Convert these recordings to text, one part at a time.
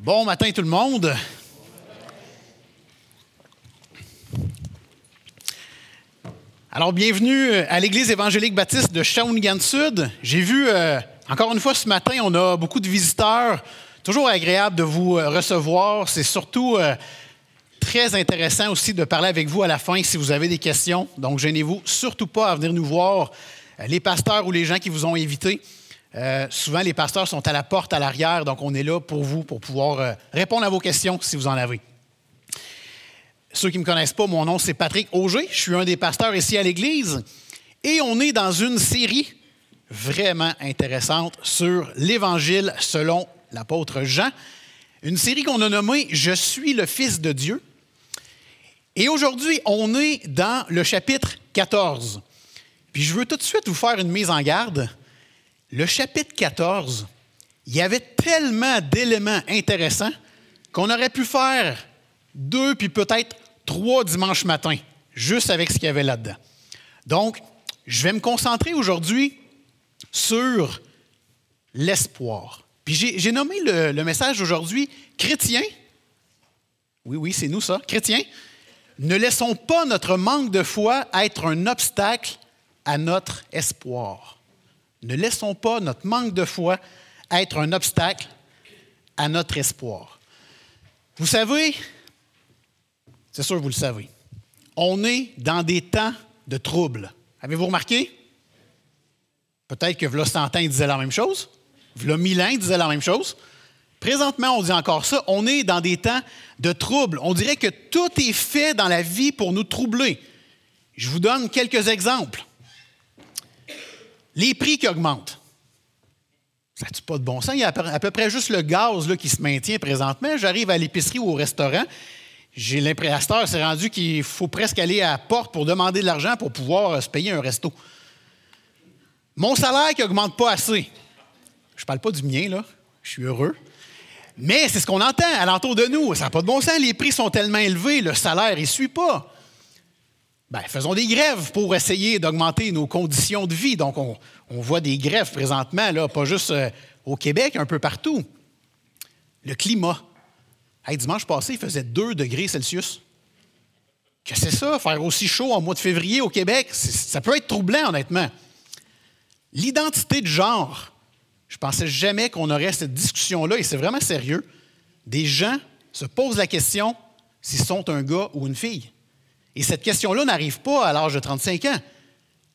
Bon matin tout le monde. Alors bienvenue à l'Église évangélique baptiste de Shawinigan Sud. J'ai vu, euh, encore une fois ce matin, on a beaucoup de visiteurs. Toujours agréable de vous euh, recevoir. C'est surtout euh, très intéressant aussi de parler avec vous à la fin si vous avez des questions. Donc gênez-vous surtout pas à venir nous voir, les pasteurs ou les gens qui vous ont invités. Euh, souvent, les pasteurs sont à la porte, à l'arrière, donc on est là pour vous, pour pouvoir euh, répondre à vos questions si vous en avez. Ceux qui ne me connaissent pas, mon nom c'est Patrick Auger. Je suis un des pasteurs ici à l'Église et on est dans une série vraiment intéressante sur l'Évangile selon l'apôtre Jean. Une série qu'on a nommée Je suis le Fils de Dieu. Et aujourd'hui, on est dans le chapitre 14. Puis je veux tout de suite vous faire une mise en garde le chapitre 14, il y avait tellement d'éléments intéressants qu'on aurait pu faire deux, puis peut-être trois dimanches matin, juste avec ce qu'il y avait là-dedans. Donc, je vais me concentrer aujourd'hui sur l'espoir. Puis j'ai nommé le, message aujourd'hui chrétien. Oui, oui, c'est nous ça, chrétien. Ne laissons pas notre manque de foi être un obstacle à notre espoir. Ne laissons pas notre manque de foi être un obstacle à notre espoir. Vous savez, c'est sûr que vous le savez, on est dans des temps de troubles. Avez-vous remarqué? Peut-être que V'là 100 ans, il disait la même chose. V'là 1000 ans, il disait la même chose. Présentement, on dit encore ça. On est dans des temps de troubles. On dirait que tout est fait dans la vie pour nous troubler. Je vous donne quelques exemples. Les prix qui augmentent. Ça n'a pas de bon sens? Il y a à peu près juste le gaz là, qui se maintient présentement. J'arrive à l'épicerie ou au restaurant. J'ai l'impression, c'est rendu qu'il faut presque aller à la porte pour demander de l'argent pour pouvoir euh, se payer un resto. Mon salaire qui n'augmente pas assez. Je ne parle pas du mien, là. Je suis heureux. Mais c'est ce qu'on entend alentour de nous. Ça n'a pas de bon sens. Les prix sont tellement élevés, le salaire ne suit pas. Bien, faisons des grèves pour essayer d'augmenter nos conditions de vie. Donc, on, voit des grèves présentement, pas juste euh, au Québec, un peu partout. Le climat. dimanche passé, il faisait 2 degrés Celsius. Que c'est ça, faire aussi chaud en mois de février au Québec? Ça peut être troublant, honnêtement. L'identité de genre. Je pensais jamais qu'on aurait cette discussion-là, et c'est vraiment sérieux. Des gens se posent la question s'ils sont un gars ou une fille. Et cette question-là n'arrive pas à l'âge de 35 ans.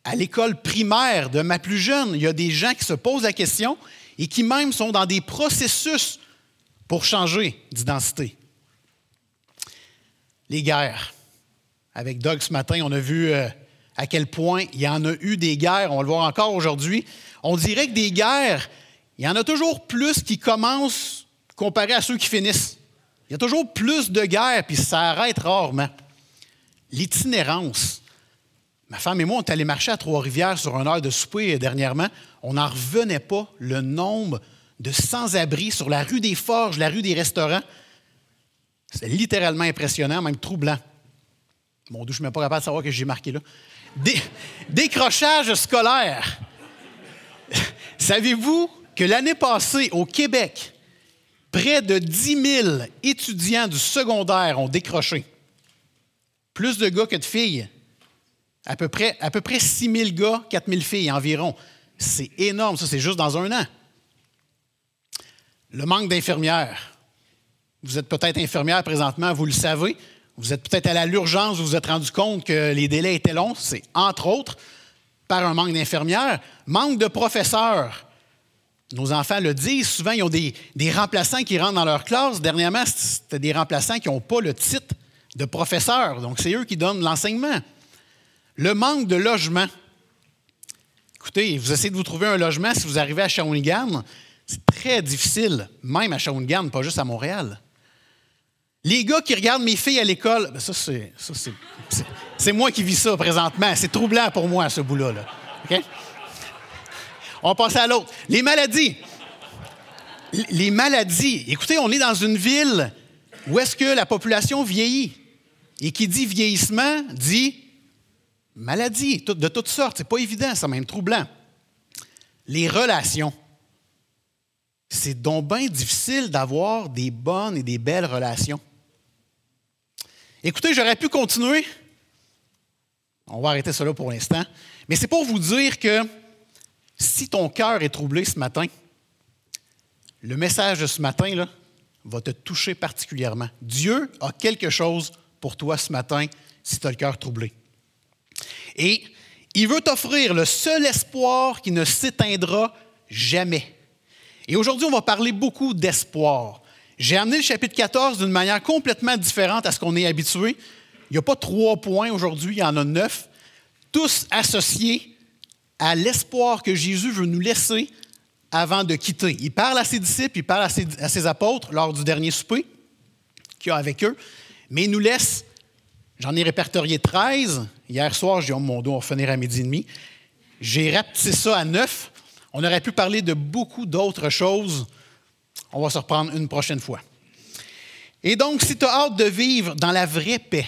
À l'école primaire de ma plus jeune, il y a des gens qui se posent la question et qui même sont dans des processus pour changer d'identité. Les guerres. Avec Doug ce matin, on a vu euh, à quel point il y en a eu des guerres. On va le voir encore aujourd'hui. On dirait que des guerres, il y en a toujours plus qui commencent comparé à ceux qui finissent. Il y a toujours plus de guerres, puis ça arrête rarement l'itinérance. Ma femme et moi, on est allés marcher à Trois-Rivières sur une heure de souper dernièrement. On n'en revenait pas le nombre de sans-abri sur la rue des Forges, la rue des restaurants. C'est littéralement impressionnant, même troublant. Mon Dieu, je ne suis même pas capable de savoir que j'ai marqué là. décrochage scolaire. Savez-vous que l'année passée, au Québec, près de 10 000 étudiants du secondaire ont décroché? Plus de gars que de filles. À peu près, à peu près 6 000 gars, 4 000 filles environ. C'est énorme, ça, c'est juste dans un an. Le manque d'infirmières. Vous êtes peut-être infirmière présentement, vous le savez. Vous êtes peut-être à l'urgence, vous vous êtes rendu compte que les délais étaient longs. C'est entre autres par un manque d'infirmières. Manque de professeurs. Nos enfants le disent, souvent, ils ont des, des remplaçants qui rentrent dans leur classe. Dernièrement, c'était des remplaçants qui n'ont pas le titre de professeurs. Donc, c'est eux qui donnent l'enseignement. Le manque de logement. Écoutez, vous essayez de vous trouver un logement si vous arrivez à Shawinigan, c'est très difficile, même à Shawinigan, pas juste à Montréal. Les gars qui regardent mes filles à l'école, ben ça, c'est, c'est, moi qui vis ça présentement. C'est troublant pour moi, ce bout-là. Là. On va passer à l'autre. Les maladies. Les maladies. Écoutez, on est dans une ville où est-ce que la population vieillit. Et qui dit vieillissement dit maladie de toutes sortes. C'est pas évident, c'est même troublant. Les relations. c'est donc bien difficile d'avoir des bonnes et des belles relations. Écoutez, j'aurais pu continuer. On va arrêter cela pour l'instant. Mais c'est pour vous dire que si ton cœur est troublé ce matin, le message de ce matin là, va te toucher particulièrement. Dieu a quelque chose pour toi ce matin si tu as le cœur troublé. Et il veut t'offrir le seul espoir qui ne s'éteindra jamais. Et aujourd'hui, on va parler beaucoup d'espoir. J'ai amené le chapitre 14 d'une manière complètement différente à ce qu'on est habitué. Il n'y a pas trois points aujourd'hui, il y en a neuf, tous associés à l'espoir que Jésus veut nous laisser avant de quitter. Il parle à ses disciples, il parle à ses, apôtres lors du dernier souper qu'il a avec eux, mais il nous laisse, j'en ai répertorié 13. Hier soir, j'ai dit, oh mon dos, on finir à midi et demi. J'ai rapetissé ça à neuf. On aurait pu parler de beaucoup d'autres choses. On va se reprendre une prochaine fois. Et donc, si tu as hâte de vivre dans la vraie paix,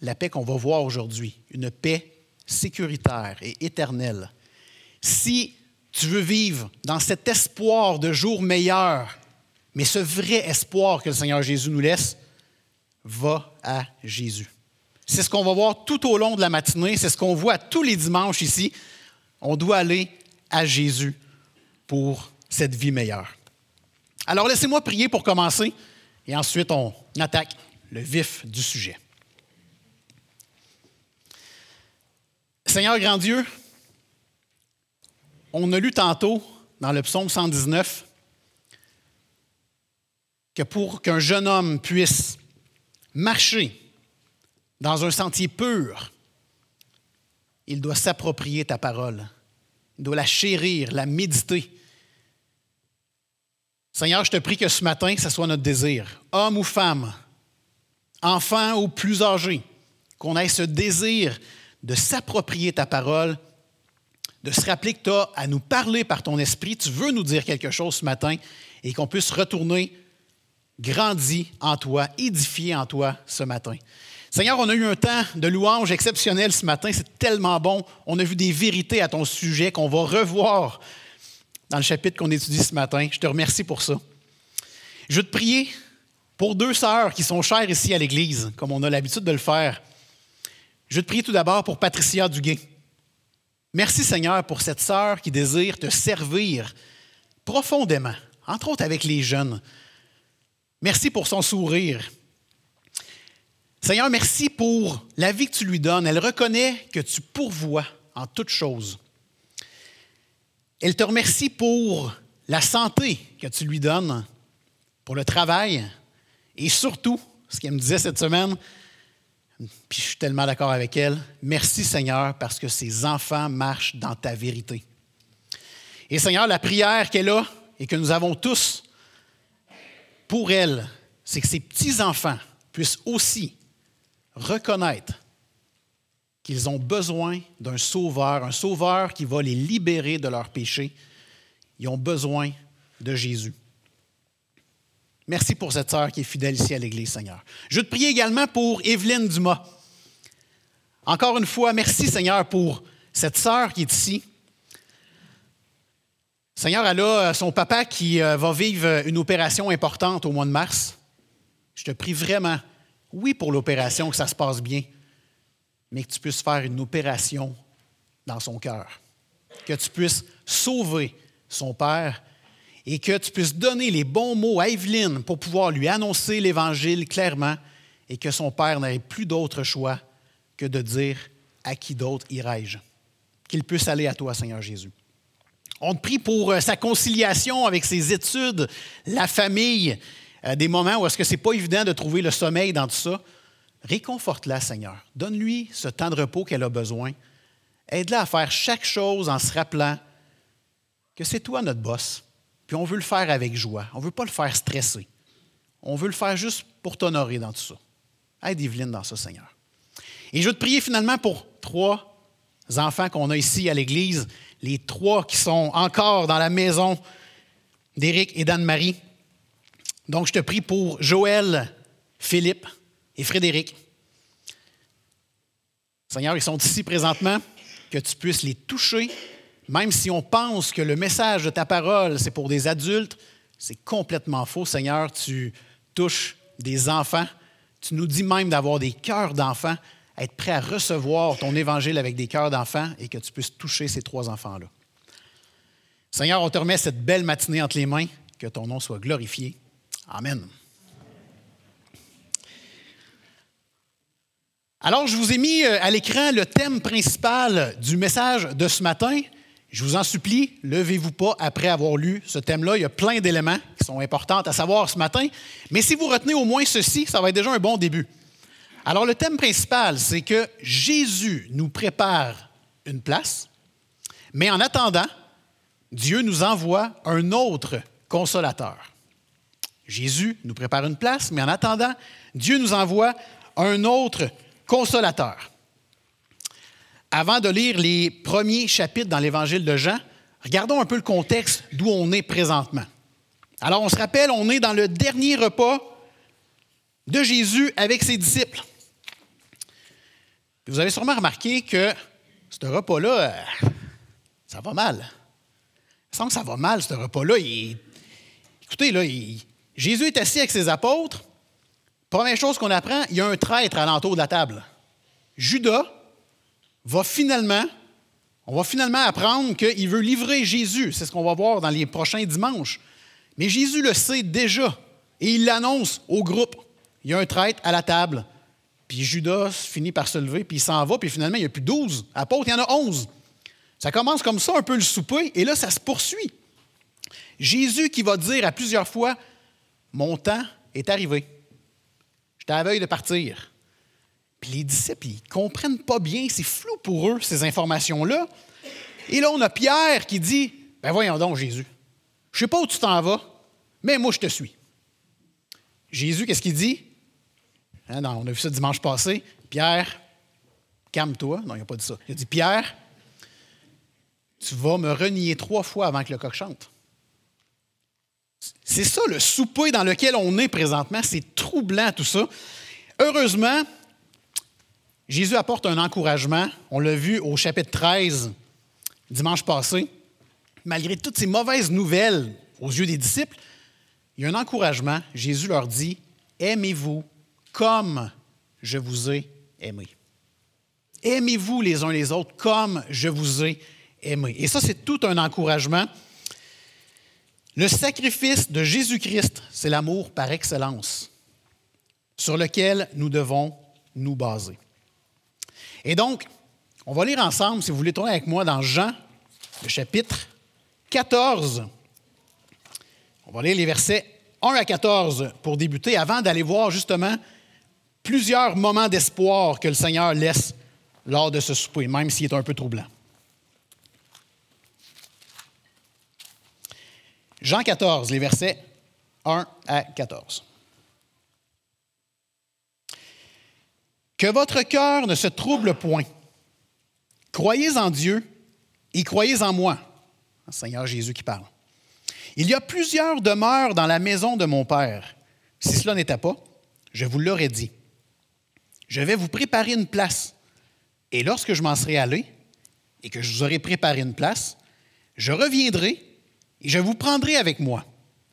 la paix qu'on va voir aujourd'hui, une paix sécuritaire et éternelle, si tu veux vivre dans cet espoir de jour meilleur, mais ce vrai espoir que le Seigneur Jésus nous laisse, va à Jésus. C'est ce qu'on va voir tout au long de la matinée, c'est ce qu'on voit tous les dimanches ici. On doit aller à Jésus pour cette vie meilleure. Alors laissez-moi prier pour commencer et ensuite on attaque le vif du sujet. Seigneur grand Dieu, on a lu tantôt dans le psaume 119 que pour qu'un jeune homme puisse marcher dans un sentier pur, il doit s'approprier ta parole. Il doit la chérir, la méditer. Seigneur, je te prie que ce matin, ce soit notre désir, homme ou femme, enfant ou plus âgé, qu'on ait ce désir de s'approprier ta parole, de se rappeler que tu as à nous parler par ton esprit, tu veux nous dire quelque chose ce matin et qu'on puisse retourner grandi en toi, édifié en toi ce matin. Seigneur, on a eu un temps de louange exceptionnel ce matin, c'est tellement bon. On a vu des vérités à ton sujet qu'on va revoir dans le chapitre qu'on étudie ce matin. Je te remercie pour ça. Je veux te prier pour deux sœurs qui sont chères ici à l'Église, comme on a l'habitude de le faire. Je veux te prier tout d'abord pour Patricia Duguay. Merci Seigneur pour cette sœur qui désire te servir profondément, entre autres avec les jeunes. Merci pour son sourire. Seigneur, merci pour la vie que tu lui donnes. Elle reconnaît que tu pourvois en toutes choses. Elle te remercie pour la santé que tu lui donnes, pour le travail et surtout, ce qu'elle me disait cette semaine, puis je suis tellement d'accord avec elle. Merci Seigneur parce que ces enfants marchent dans ta vérité. Et Seigneur, la prière qu'elle a et que nous avons tous pour elle, c'est que ces petits-enfants puissent aussi reconnaître qu'ils ont besoin d'un sauveur, un sauveur qui va les libérer de leurs péchés. Ils ont besoin de Jésus. Merci pour cette sœur qui est fidèle ici à l'Église, Seigneur. Je veux te prier également pour Evelyne Dumas. Encore une fois, merci, Seigneur, pour cette sœur qui est ici. Seigneur, elle a son papa qui euh, va vivre une opération importante au mois de mars. Je te prie vraiment, oui, pour l'opération, que ça se passe bien, mais que tu puisses faire une opération dans son cœur. Que tu puisses sauver son père et que tu puisses donner les bons mots à Evelyne pour pouvoir lui annoncer l'Évangile clairement et que son père n'ait plus d'autre choix que de dire à qui d'autre irai-je? Qu'il puisse aller à toi, Seigneur Jésus. On te prie pour euh, sa conciliation avec ses études, la famille, euh, des moments où est-ce que ce n'est pas évident de trouver le sommeil dans tout ça. Réconforte-la, Seigneur. Donne-lui ce temps de repos qu'elle a besoin. Aide-la à faire chaque chose en se rappelant que c'est toi notre boss puis on veut le faire avec joie. On ne veut pas le faire stresser. On veut le faire juste pour t'honorer dans tout ça. Aide Evelyne dans ça, Seigneur. Et je veux te prier finalement pour trois enfants qu'on a ici à l'Église, les trois qui sont encore dans la maison d'Éric et d'Anne-Marie. Donc, je te prie pour Joël, Philippe et Frédéric. Seigneur, ils sont ici présentement, que tu puisses les toucher même si on pense que le message de ta parole, c'est pour des adultes, C'est complètement faux. Seigneur, tu touches des enfants. Tu nous dis même d'avoir des cœurs d'enfants, être prêt à recevoir ton évangile avec des cœurs d'enfants et que tu puisses toucher ces trois enfants-là. Seigneur, on te remet cette belle matinée entre les mains. Que ton nom soit glorifié. Amen. Alors, je vous ai mis euh, à l'écran le thème principal du message de ce matin. Je vous en supplie, levez-vous pas après avoir lu ce thème-là. Il y a plein d'éléments qui sont importants à savoir ce matin. Mais si vous retenez au moins ceci, ça va être déjà un bon début. Alors, le thème principal, c'est que Jésus nous prépare une place, mais en attendant, Dieu nous envoie un autre consolateur. Jésus nous prépare une place, mais en attendant, Dieu nous envoie un autre consolateur. Avant de lire les premiers chapitres dans l'Évangile de Jean, regardons un peu le contexte d'où on est présentement. Alors, on se rappelle, on est dans le dernier repas de Jésus avec ses disciples. Vous avez sûrement remarqué que ce repas-là, euh, ça va mal. Il semble que ça va mal, ce repas-là. Écoutez, là, Jésus est assis avec ses apôtres. Première chose qu'on apprend, il y a un traître à l'entour de la table. Judas va finalement, on va finalement apprendre qu'il veut livrer Jésus. C'est ce qu'on va voir dans les prochains dimanches. Mais Jésus le sait déjà et il l'annonce au groupe. Il y a un traître à la table. Puis Judas finit par se lever, puis il s'en va, puis finalement, il n'y a plus 12 apôtres, il y en a 11. Ça commence comme ça, un peu le souper, et là, ça se poursuit. Jésus qui va dire à plusieurs fois Mon temps est arrivé. J'étais à de partir. Puis les disciples, ils ne comprennent pas bien, c'est flou pour eux, ces informations-là. Et là, on a Pierre qui dit Ben voyons donc, Jésus, je ne sais pas où tu t'en vas, mais moi, je te suis. Jésus, qu'est-ce qu'il dit? Hein, non, On a vu ça dimanche passé. Pierre, calme-toi. Non, il n'a pas dit ça. Il a dit Pierre, tu vas me renier trois fois avant que le coq chante. C'est ça le souper dans lequel on est présentement. C'est troublant tout ça. Heureusement, Jésus apporte un encouragement. On l'a vu au chapitre 13, dimanche passé. Malgré toutes ces mauvaises nouvelles aux yeux des disciples, il y a un encouragement. Jésus leur dit, Aimez-vous comme je vous ai aimé. Aimez-vous les uns les autres comme je vous ai aimé. Et ça, c'est tout un encouragement. Le sacrifice de Jésus-Christ, c'est l'amour par excellence sur lequel nous devons nous baser. Et donc, on va lire ensemble, si vous voulez tourner avec moi, dans Jean, le chapitre 14. On va lire les versets 1 à 14 pour débuter, avant d'aller voir justement plusieurs moments d'espoir que le Seigneur laisse lors de ce souper, même s'il est un peu troublant. Jean 14, les versets 1 à 14. Que votre cœur ne se trouble point. Croyez en Dieu et croyez en moi. Seigneur Jésus qui parle. Il y a plusieurs demeures dans la maison de mon Père. Si cela n'était pas, je vous l'aurais dit. Je vais vous préparer une place. Et lorsque je m'en serai allé et que je vous aurai préparé une place, je reviendrai et je vous prendrai avec moi,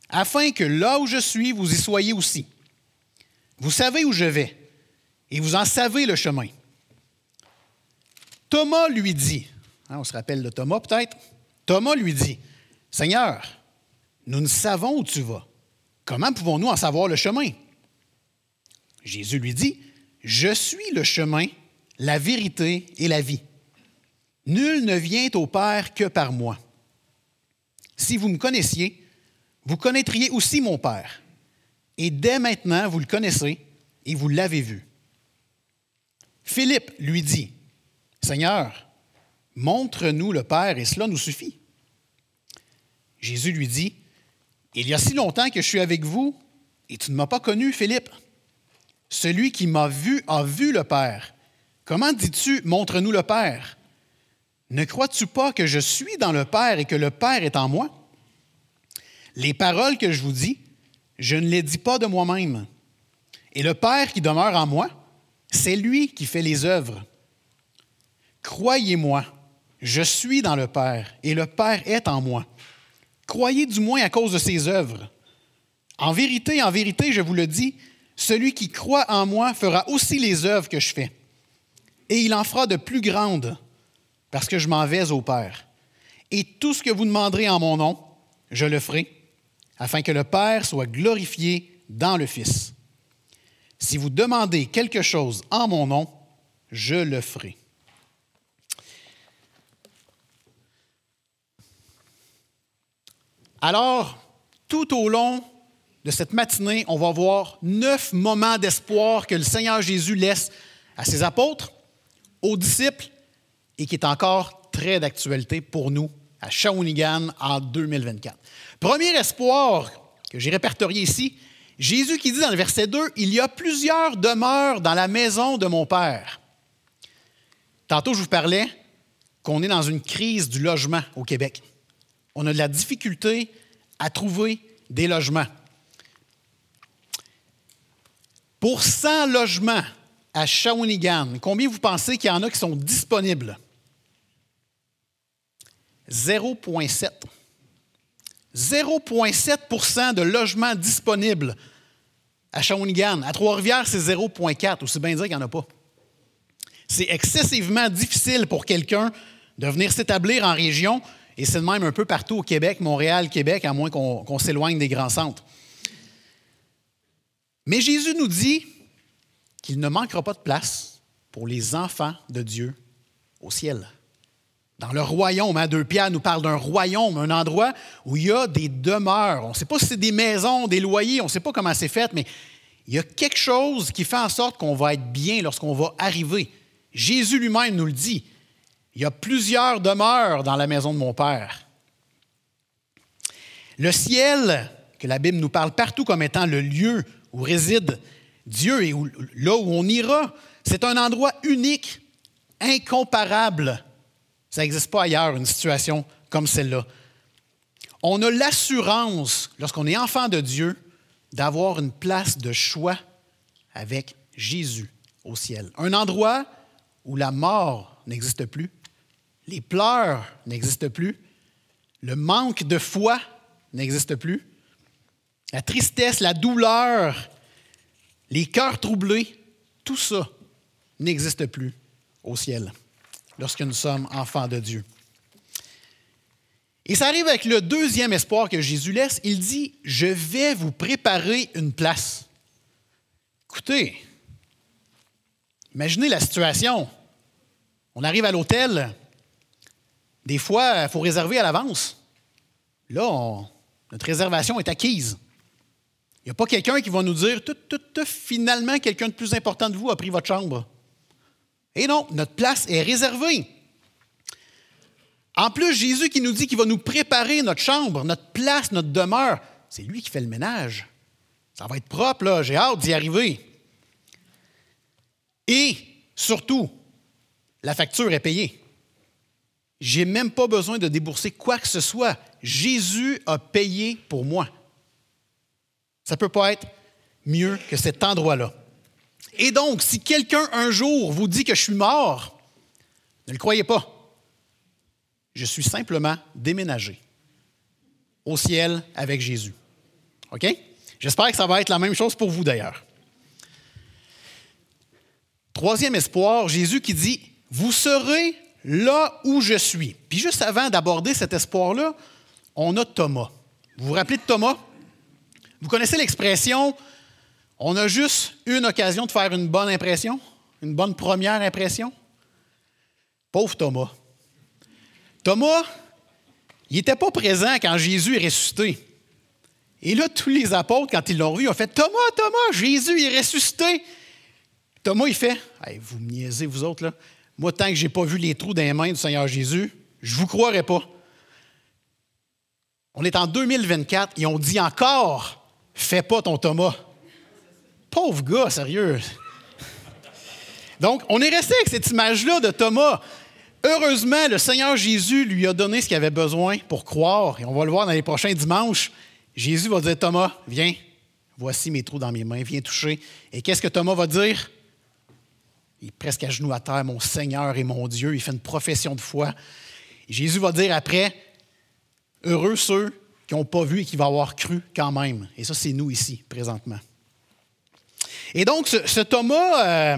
afin que là où je suis, vous y soyez aussi. Vous savez où je vais, et vous en savez le chemin. Thomas lui dit, hein, on se rappelle de Thomas peut-être, Thomas lui dit, Seigneur, nous ne savons où tu vas. Comment pouvons-nous en savoir le chemin? Jésus lui dit, Je suis le chemin, la vérité et la vie. Nul ne vient au Père que par moi. Si vous me connaissiez, vous connaîtriez aussi mon Père. Et dès maintenant, vous le connaissez et vous l'avez vu. Philippe lui dit, Seigneur, montre-nous le Père et cela nous suffit. Jésus lui dit, Il y a si longtemps que je suis avec vous et tu ne m'as pas connu, Philippe. Celui qui m'a vu a vu le Père. Comment dis-tu, montre-nous le Père? Ne crois-tu pas que je suis dans le Père et que le Père est en moi? Les paroles que je vous dis, je ne les dis pas de moi-même. Et le Père qui demeure en moi, c'est lui qui fait les œuvres. Croyez-moi, je suis dans le Père et le Père est en moi. Croyez du moins à cause de ses œuvres. En vérité, en vérité, je vous le dis, celui qui croit en moi fera aussi les œuvres que je fais. Et il en fera de plus grandes, parce que je m'en vais au Père. Et tout ce que vous demanderez en mon nom, je le ferai, afin que le Père soit glorifié dans le Fils. Si vous demandez quelque chose en mon nom, je le ferai. Alors, tout au long de cette matinée, on va voir neuf moments d'espoir que le Seigneur Jésus laisse à ses apôtres, aux disciples et qui est encore très d'actualité pour nous à Shawinigan en 2024. Premier espoir que j'ai répertorié ici, Jésus qui dit dans le verset 2, Il y a plusieurs demeures dans la maison de mon Père. Tantôt, je vous parlais qu'on est dans une crise du logement au Québec. On a de la difficulté à trouver des logements. Pour 100 logements à Shawinigan, combien vous pensez qu'il y en a qui sont disponibles? 0,7. 0,7% de logements disponibles à Shawinigan. À Trois-Rivières, c'est 0,4. Aussi bien dire qu'il n'y en a pas. C'est excessivement difficile pour quelqu'un de venir s'établir en région, et c'est de même un peu partout au Québec, Montréal, Québec, à moins qu'on s'éloigne des grands centres. Mais Jésus nous dit qu'il ne manquera pas de place pour les enfants de Dieu au ciel. Dans le royaume, hein, Deux Pierre nous parle d'un royaume, un endroit où il y a des demeures. On ne sait pas si c'est des maisons, des loyers, on ne sait pas comment c'est fait, mais il y a quelque chose qui fait en sorte qu'on va être bien lorsqu'on va arriver. Jésus lui-même nous le dit. Il y a plusieurs demeures dans la maison de mon Père. Le ciel, que la Bible nous parle partout comme étant le lieu où réside Dieu et là où on ira, c'est un endroit unique, incomparable. Ça n'existe pas ailleurs, une situation comme celle-là. On a l'assurance, lorsqu'on est enfant de Dieu, d'avoir une place de choix avec Jésus au ciel. Un endroit où la mort n'existe plus, les pleurs n'existent plus, le manque de foi n'existe plus, la tristesse, la douleur, les cœurs troublés, tout ça n'existe plus au ciel lorsque nous sommes enfants de Dieu. Et ça arrive avec le deuxième espoir que Jésus laisse. Il dit, je vais vous préparer une place. Écoutez, imaginez la situation. On arrive à l'hôtel. Des fois, il faut réserver à l'avance. Là, notre réservation est acquise. Il n'y a pas quelqu'un qui va nous dire, tout, tout, finalement, quelqu'un de plus important de vous a pris votre chambre. Et non, notre place est réservée. En plus, Jésus qui nous dit qu'il va nous préparer notre chambre, notre place, notre demeure, c'est lui qui fait le ménage. Ça va être propre, là, j'ai hâte d'y arriver. Et surtout, la facture est payée. Je n'ai même pas besoin de débourser quoi que ce soit. Jésus a payé pour moi. Ça ne peut pas être mieux que cet endroit-là. Et donc, si quelqu'un un jour vous dit que je suis mort, ne le croyez pas. Je suis simplement déménagé au ciel avec Jésus. OK? J'espère que ça va être la même chose pour vous d'ailleurs. Troisième espoir, Jésus qui dit, vous serez là où je suis. Puis juste avant d'aborder cet espoir-là, on a Thomas. Vous vous rappelez de Thomas? Vous connaissez l'expression on a juste une occasion de faire une bonne impression, une bonne première impression? Pauvre Thomas. Thomas, il n'était pas présent quand Jésus est ressuscité. Et là, tous les apôtres, quand ils l'ont vu, ont fait Thomas, Thomas, Jésus est ressuscité. Thomas, il fait Vous me niaisez, vous autres, là. Moi, tant que je n'ai pas vu les trous dans les mains du Seigneur Jésus, je ne vous croirais pas. On est en 2024 et on dit encore Fais pas ton Thomas. Pauvre gars, sérieux. Donc, on est resté avec cette image-là de Thomas. Heureusement, le Seigneur Jésus lui a donné ce qu'il avait besoin pour croire, et on va le voir dans les prochains dimanches. Jésus va dire Thomas, viens, voici mes trous dans mes mains, viens toucher. Et qu'est-ce que Thomas va dire? Il est presque à genoux à terre, mon Seigneur et mon Dieu. Il fait une profession de foi. Jésus va dire après Heureux ceux qui n'ont pas vu et qui vont avoir cru quand même. Et ça, c'est nous ici, présentement. Et donc, ce, Thomas, euh,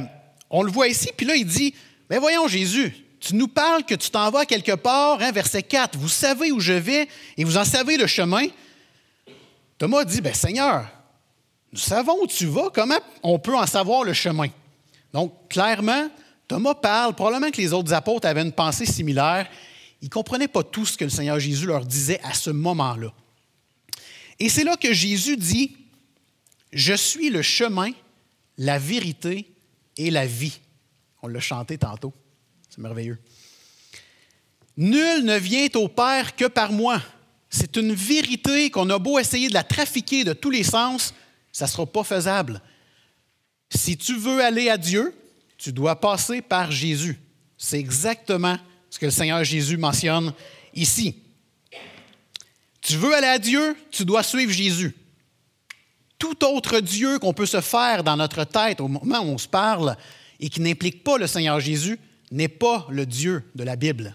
on le voit ici, puis là, il dit, mais voyons Jésus, tu nous parles que tu t'en vas quelque part, hein, verset 4, vous savez où je vais et vous en savez le chemin. Thomas dit, ben Seigneur, nous savons où tu vas, comment on peut en savoir le chemin? Donc, clairement, Thomas parle, probablement que les autres apôtres avaient une pensée similaire. Ils ne comprenaient pas tout ce que le Seigneur Jésus leur disait à ce moment-là. Et c'est là que Jésus dit, Je suis le chemin, la vérité et la vie. On l'a chanté tantôt. C'est merveilleux. Nul ne vient au Père que par moi. C'est une vérité qu'on a beau essayer de la trafiquer de tous les sens, ça ne sera pas faisable. Si tu veux aller à Dieu, tu dois passer par Jésus. C'est exactement ce que le Seigneur Jésus mentionne ici. Tu veux aller à Dieu, tu dois suivre Jésus. Tout autre Dieu qu'on peut se faire dans notre tête au moment où on se parle et qui n'implique pas le Seigneur Jésus n'est pas le Dieu de la Bible.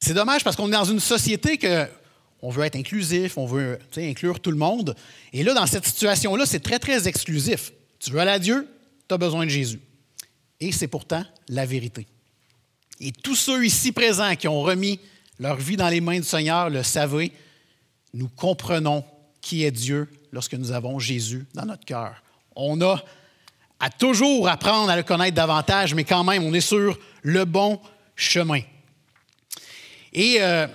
C'est dommage parce qu'on est dans une société que on veut être inclusif, on veut inclure tout le monde. Et là, dans cette situation-là, c'est très, très exclusif. Tu veux aller à Dieu, tu as besoin de Jésus. Et c'est pourtant la vérité. Et tous ceux ici présents qui ont remis leur vie dans les mains du Seigneur le savaient, nous comprenons qui est Dieu lorsque nous avons Jésus dans notre cœur. On a à toujours apprendre à le connaître davantage, mais quand même, on est sur le bon chemin. Et euh,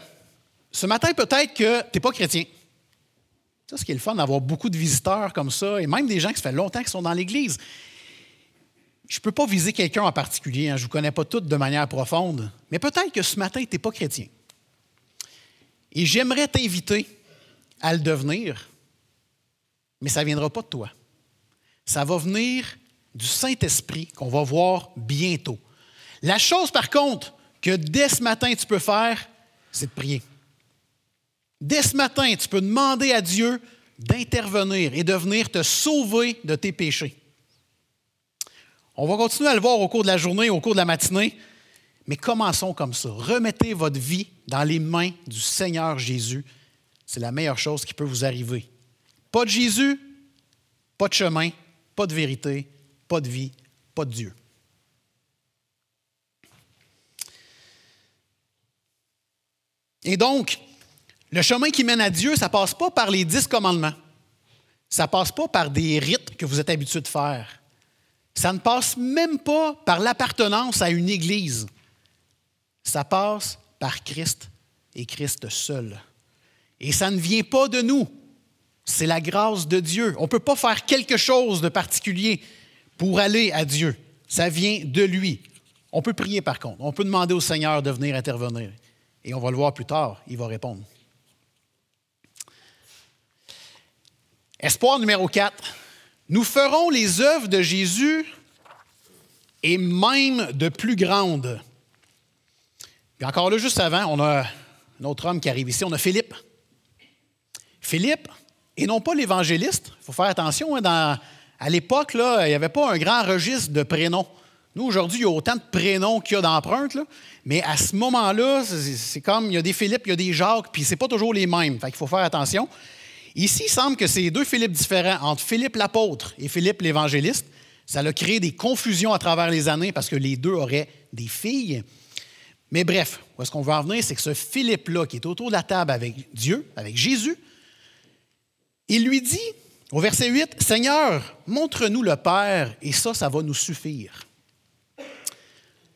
ce matin, peut-être que tu n'es pas chrétien. C'est ce qui est le fun d'avoir beaucoup de visiteurs comme ça, et même des gens qui se fait longtemps qu'ils sont dans l'Église. Je ne peux pas viser quelqu'un en particulier, hein, je ne vous connais pas toutes de manière profonde, mais peut-être que ce matin, tu n'es pas chrétien. Et j'aimerais t'inviter à le devenir, mais ça ne viendra pas de toi. Ça va venir du Saint-Esprit qu'on va voir bientôt. La chose, par contre, que dès ce matin, tu peux faire, c'est de prier. Dès ce matin, tu peux demander à Dieu d'intervenir et de venir te sauver de tes péchés. On va continuer à le voir au cours de la journée, au cours de la matinée, mais commençons comme ça. Remettez votre vie dans les mains du Seigneur Jésus. C'est la meilleure chose qui peut vous arriver. Pas de Jésus, pas de chemin, pas de vérité, pas de vie, pas de Dieu. Et donc, le chemin qui mène à Dieu, ça ne passe pas par les dix commandements. Ça passe pas par des rites que vous êtes habitués de faire. Ça ne passe même pas par l'appartenance à une église. Ça passe par Christ et Christ seul. Et ça ne vient pas de nous. C'est la grâce de Dieu. On ne peut pas faire quelque chose de particulier pour aller à Dieu. Ça vient de lui. On peut prier par contre. On peut demander au Seigneur de venir intervenir. Et on va le voir plus tard, il va répondre. Espoir numéro 4. Nous ferons les œuvres de Jésus et même de plus grandes. Puis encore là, juste avant, on a un autre homme qui arrive ici, on a Philippe. Philippe, et non pas l'évangéliste, il faut faire attention, hein, à l'époque, il n'y avait pas un grand registre de prénoms. Nous, aujourd'hui, il y a autant de prénoms qu'il y a d'empreintes, mais à ce moment-là, c'est comme, il y a des Philippe, il y a des Jacques, puis ce n'est pas toujours les mêmes. Fait faut faire attention. Ici, il semble que c'est deux Philippe différents, entre Philippe l'apôtre et Philippe l'évangéliste. Ça a créé des confusions à travers les années parce que les deux auraient des filles. Mais bref, où est-ce qu'on veut en venir? C'est que ce Philippe-là, qui est autour de la table avec Dieu, avec Jésus, il lui dit, au verset 8, Seigneur, montre-nous le Père, et ça, ça va nous suffire.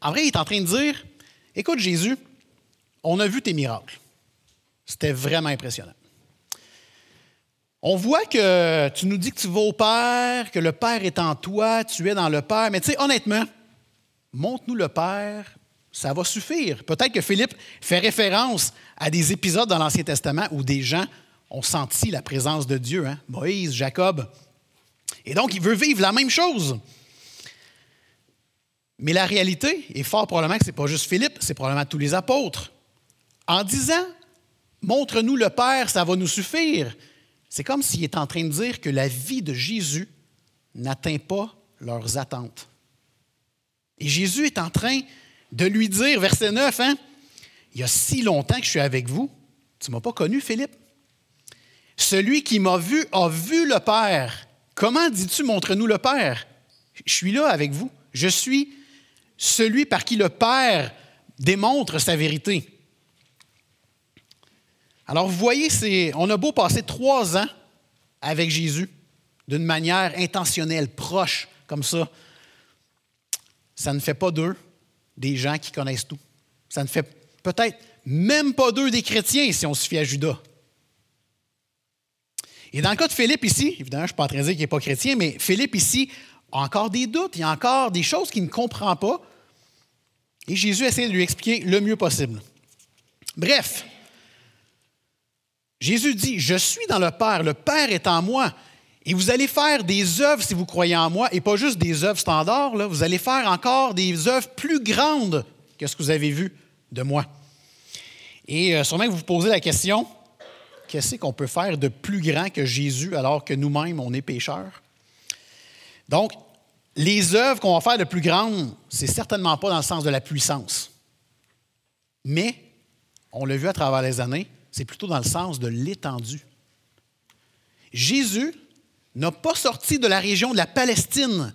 En vrai, il est en train de dire, écoute Jésus, on a vu tes miracles. C'était vraiment impressionnant. On voit que tu nous dis que tu vas au Père, que le Père est en toi, tu es dans le Père. Mais tu sais, honnêtement, montre-nous le Père, ça va suffire. Peut-être que Philippe fait référence à des épisodes dans l'Ancien Testament où des gens ont senti la présence de Dieu, hein? Moïse, Jacob. Et donc, il veut vivre la même chose. Mais la réalité est fort probablement que ce n'est pas juste Philippe, c'est probablement tous les apôtres. En disant, montre-nous le Père, ça va nous suffire, c'est comme s'il est en train de dire que la vie de Jésus n'atteint pas leurs attentes. Et Jésus est en train de lui dire, verset 9, hein, Il y a si longtemps que je suis avec vous, tu ne m'as pas connu, Philippe. Celui qui m'a vu a vu le Père. Comment dis-tu, montre-nous le Père? Je suis là avec vous. Je suis celui par qui le Père démontre sa vérité. Alors, vous voyez, on a beau passer trois ans avec Jésus d'une manière intentionnelle, proche, comme ça, ça ne fait pas d'eux des gens qui connaissent tout. Ça ne fait peut-être même pas d'eux des chrétiens si on se fie à Judas. Et dans le cas de Philippe ici, évidemment, je ne suis pas en train de dire qu'il n'est pas chrétien, mais Philippe ici a encore des doutes, il a encore des choses qu'il ne comprend pas. Et Jésus essaie de lui expliquer le mieux possible. Bref, Jésus dit, je suis dans le Père, le Père est en moi. Et vous allez faire des œuvres si vous croyez en moi, et pas juste des œuvres standards, vous allez faire encore des œuvres plus grandes que ce que vous avez vu de moi. Et euh, sûrement vous vous posez la question, qu'est-ce qu'on peut faire de plus grand que Jésus alors que nous-mêmes, on est pécheurs? Donc, les œuvres qu'on va faire de plus grandes, c'est certainement pas dans le sens de la puissance. Mais, on l'a vu à travers les années, c'est plutôt dans le sens de l'étendue. Jésus n'a pas sorti de la région de la Palestine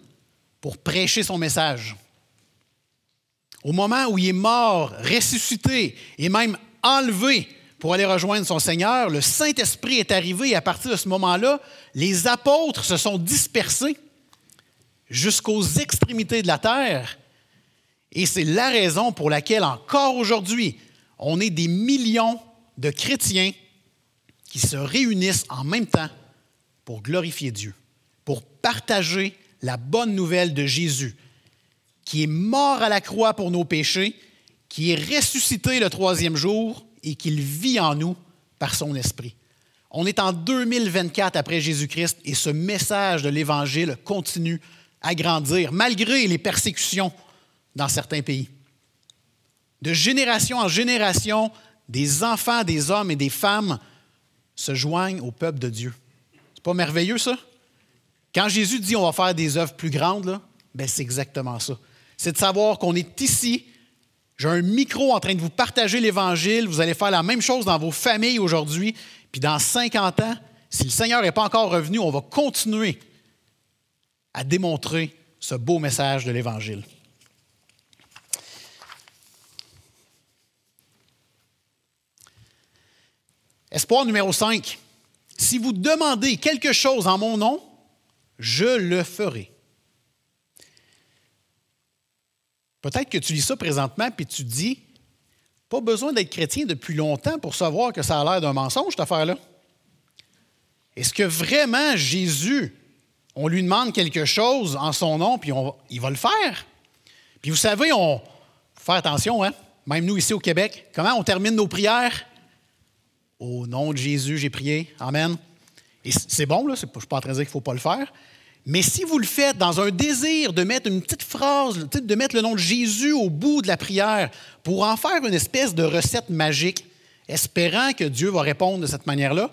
pour prêcher son message. Au moment où il est mort, ressuscité et même enlevé pour aller rejoindre son Seigneur, le Saint-Esprit est arrivé et à partir de ce moment-là, les apôtres se sont dispersés jusqu'aux extrémités de la terre. Et c'est la raison pour laquelle encore aujourd'hui, on est des millions de chrétiens qui se réunissent en même temps pour glorifier Dieu, pour partager la bonne nouvelle de Jésus, qui est mort à la croix pour nos péchés, qui est ressuscité le troisième jour et qu'il vit en nous par son esprit. On est en 2024 après Jésus-Christ et ce message de l'Évangile continue à grandir malgré les persécutions dans certains pays. De génération en génération, des enfants, des hommes et des femmes se joignent au peuple de Dieu. C'est pas merveilleux, ça? Quand Jésus dit on va faire des œuvres plus grandes, ben c'est exactement ça. C'est de savoir qu'on est ici. J'ai un micro en train de vous partager l'Évangile. Vous allez faire la même chose dans vos familles aujourd'hui. Puis dans 50 ans, si le Seigneur n'est pas encore revenu, on va continuer à démontrer ce beau message de l'Évangile. Espoir numéro 5. Si vous demandez quelque chose en mon nom, je le ferai. Peut-être que tu lis ça présentement puis tu te dis, pas besoin d'être chrétien depuis longtemps pour savoir que ça a l'air d'un mensonge, cette affaire-là. Est-ce que vraiment Jésus, on lui demande quelque chose en son nom, puis il va le faire? Puis vous savez, on faut faire attention, hein? même nous ici au Québec, comment on termine nos prières? Au nom de Jésus, j'ai prié. Amen. Et c'est bon, je ne suis pas en train de dire qu'il ne faut pas le faire. Mais si vous le faites dans un désir de mettre une petite phrase, de mettre le nom de Jésus au bout de la prière pour en faire une espèce de recette magique, espérant que Dieu va répondre de cette manière-là,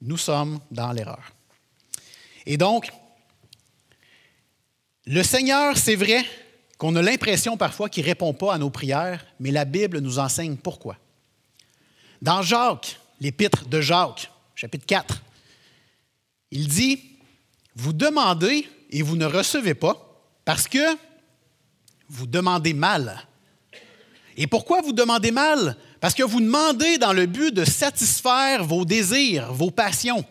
nous sommes dans l'erreur. Et donc, le Seigneur, c'est vrai qu'on a l'impression parfois qu'il ne répond pas à nos prières, mais la Bible nous enseigne pourquoi. Dans Jacques, l'épître de Jacques, chapitre 4, il dit, vous demandez et vous ne recevez pas parce que vous demandez mal. Et pourquoi vous demandez mal? Parce que vous demandez dans le but de satisfaire vos désirs, vos passions.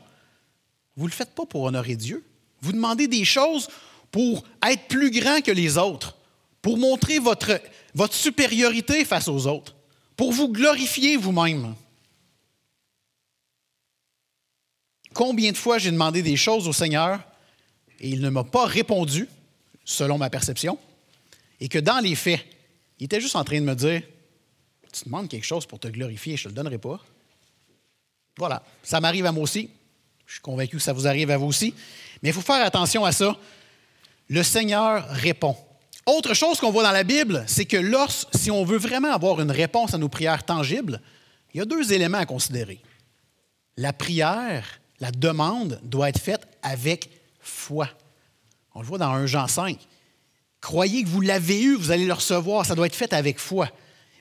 Vous ne le faites pas pour honorer Dieu. Vous demandez des choses pour être plus grand que les autres, pour montrer votre, votre supériorité face aux autres, pour vous glorifier vous-même. Combien de fois j'ai demandé des choses au Seigneur et il ne m'a pas répondu, selon ma perception, et que dans les faits, il était juste en train de me dire Tu demandes quelque chose pour te glorifier, je ne te le donnerai pas. Voilà, ça m'arrive à moi aussi. Je suis convaincu que ça vous arrive à vous aussi. Mais il faut faire attention à ça. Le Seigneur répond. Autre chose qu'on voit dans la Bible, c'est que lorsque, si on veut vraiment avoir une réponse à nos prières tangibles, il y a deux éléments à considérer. La prière la demande doit être faite avec foi. On le voit dans 1 Jean 5. Croyez que vous l'avez eu, vous allez le recevoir. Ça doit être fait avec foi.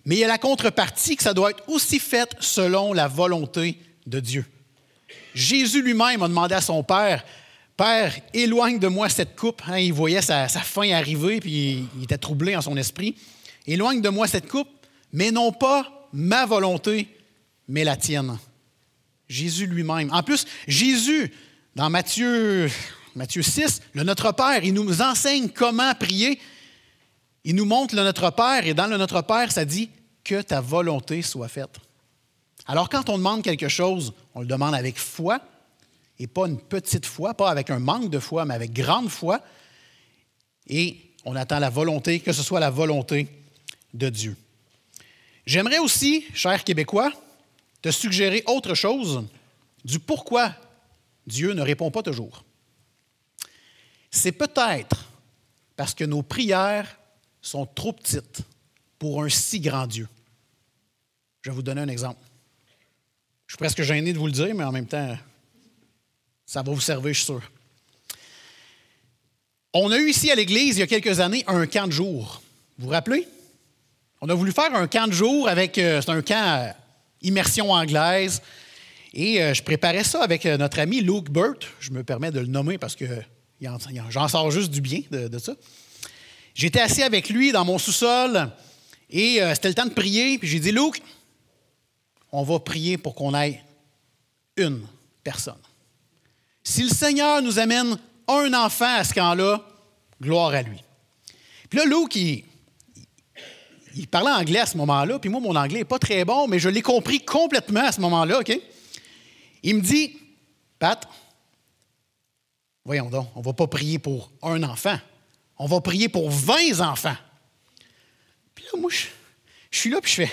Mais il y a la contrepartie que ça doit être aussi fait selon la volonté de Dieu. Jésus lui-même a demandé à son Père, Père, éloigne de moi cette coupe. Hein, il voyait sa, fin arriver, puis il, était troublé en son esprit. Éloigne de moi cette coupe, mais non pas ma volonté, mais la tienne. Jésus lui-même. En plus, Jésus, dans Matthieu, Matthieu 6, le Notre Père, il nous enseigne comment prier. Il nous montre le Notre Père, et dans le Notre Père, ça dit que ta volonté soit faite. Alors, quand on demande quelque chose, on le demande avec foi, et pas une petite foi, pas avec un manque de foi, mais avec grande foi. Et on attend la volonté, que ce soit la volonté de Dieu. J'aimerais aussi, chers Québécois, te suggérer autre chose du pourquoi Dieu ne répond pas toujours. C'est peut-être parce que nos prières sont trop petites pour un si grand Dieu. Je vais vous donner un exemple. Je suis presque gêné de vous le dire, mais en même temps, ça va vous servir, je suis sûr. On a eu ici à l'Église, il y a quelques années, un camp de jour. Vous vous rappelez? On a voulu faire un camp de jour avec. Euh, c'est un camp immersion anglaise. Et euh, je préparais ça avec notre ami Luke Burt. Je me permets de le nommer parce que j'en sors juste du bien de, ça. J'étais assis avec lui dans mon sous-sol et c'était le temps de prier. Puis j'ai dit, Luke, on va prier pour qu'on ait une personne. Si le Seigneur nous amène un enfant à ce camp-là, gloire à lui. Puis là, Luke, il, il parlait anglais à ce moment-là, puis moi, mon anglais n'est pas très bon, mais je l'ai compris complètement à ce moment-là, OK? Il me dit, Pat, voyons donc, on ne va pas prier pour un enfant, on va prier pour 20 enfants. Puis là, moi, je, suis là, puis je fais,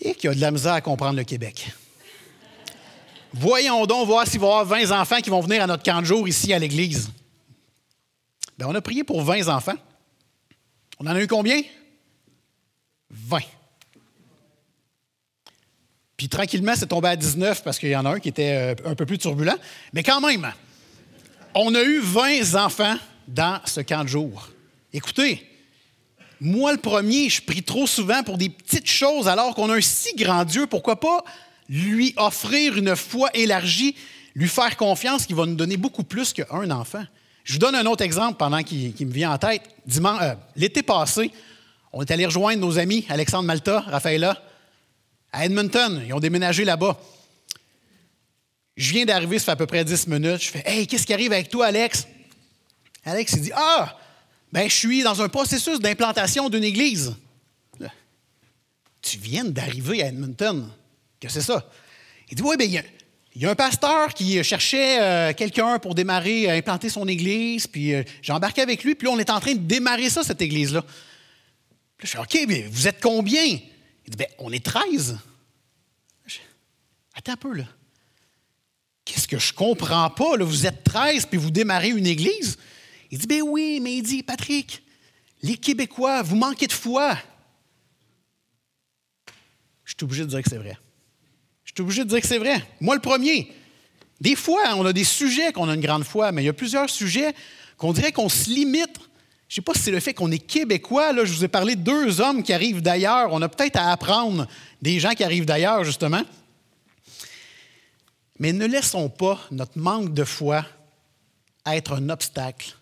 et qu'il y a de la misère à comprendre le Québec. Voyons donc voir s'il va y avoir 20 enfants qui vont venir à notre camp de jour ici à l'église. Bien, on a prié pour 20 enfants. On en a eu combien? 20. Puis tranquillement, c'est tombé à 19 parce qu'il y en a un qui était euh, un peu plus turbulent. Mais quand même, on a eu 20 enfants dans ce camp de jour. Écoutez, moi le premier, je prie trop souvent pour des petites choses alors qu'on a un si grand Dieu. Pourquoi pas lui offrir une foi élargie, lui faire confiance qui va nous donner beaucoup plus qu'un enfant? Je vous donne un autre exemple pendant qu'il me vient en tête. Euh, l'été passé, on est allé rejoindre nos amis Alexandre Malta, Raphaëla, à Edmonton. Ils ont déménagé là-bas. Je viens d'arriver, ça fait à peu près 10 minutes. Je fais Hey, qu'est-ce qui arrive avec toi, Alex? Alex, il dit Ah, ben, je suis dans un processus d'implantation d'une église. Tu viens d'arriver à Edmonton. Que c'est ça? Il dit Oui, bien, il y a il y a un pasteur qui cherchait euh, quelqu'un pour démarrer, implanter son église, puis euh, j'ai embarqué avec lui, puis là, on est en train de démarrer ça, cette église-là. Puis je fais OK, mais vous êtes combien? Il dit Bien, on est 13. Attends un peu, là. Qu'est-ce que je comprends pas, là? Vous êtes 13 puis vous démarrez une église? Il dit Ben oui, mais il dit Patrick, les Québécois, vous manquez de foi. Je suis obligé de dire que c'est vrai. Je suis obligé de dire que c'est vrai. Moi, le premier. Des fois, on a des sujets qu'on a une grande foi, mais il y a plusieurs sujets qu'on dirait qu'on se limite. Je ne sais pas si c'est le fait qu'on est québécois. Là, je vous ai parlé de deux hommes qui arrivent d'ailleurs. On a peut-être à apprendre des gens qui arrivent d'ailleurs, justement. Mais ne laissons pas notre manque de foi être un obstacle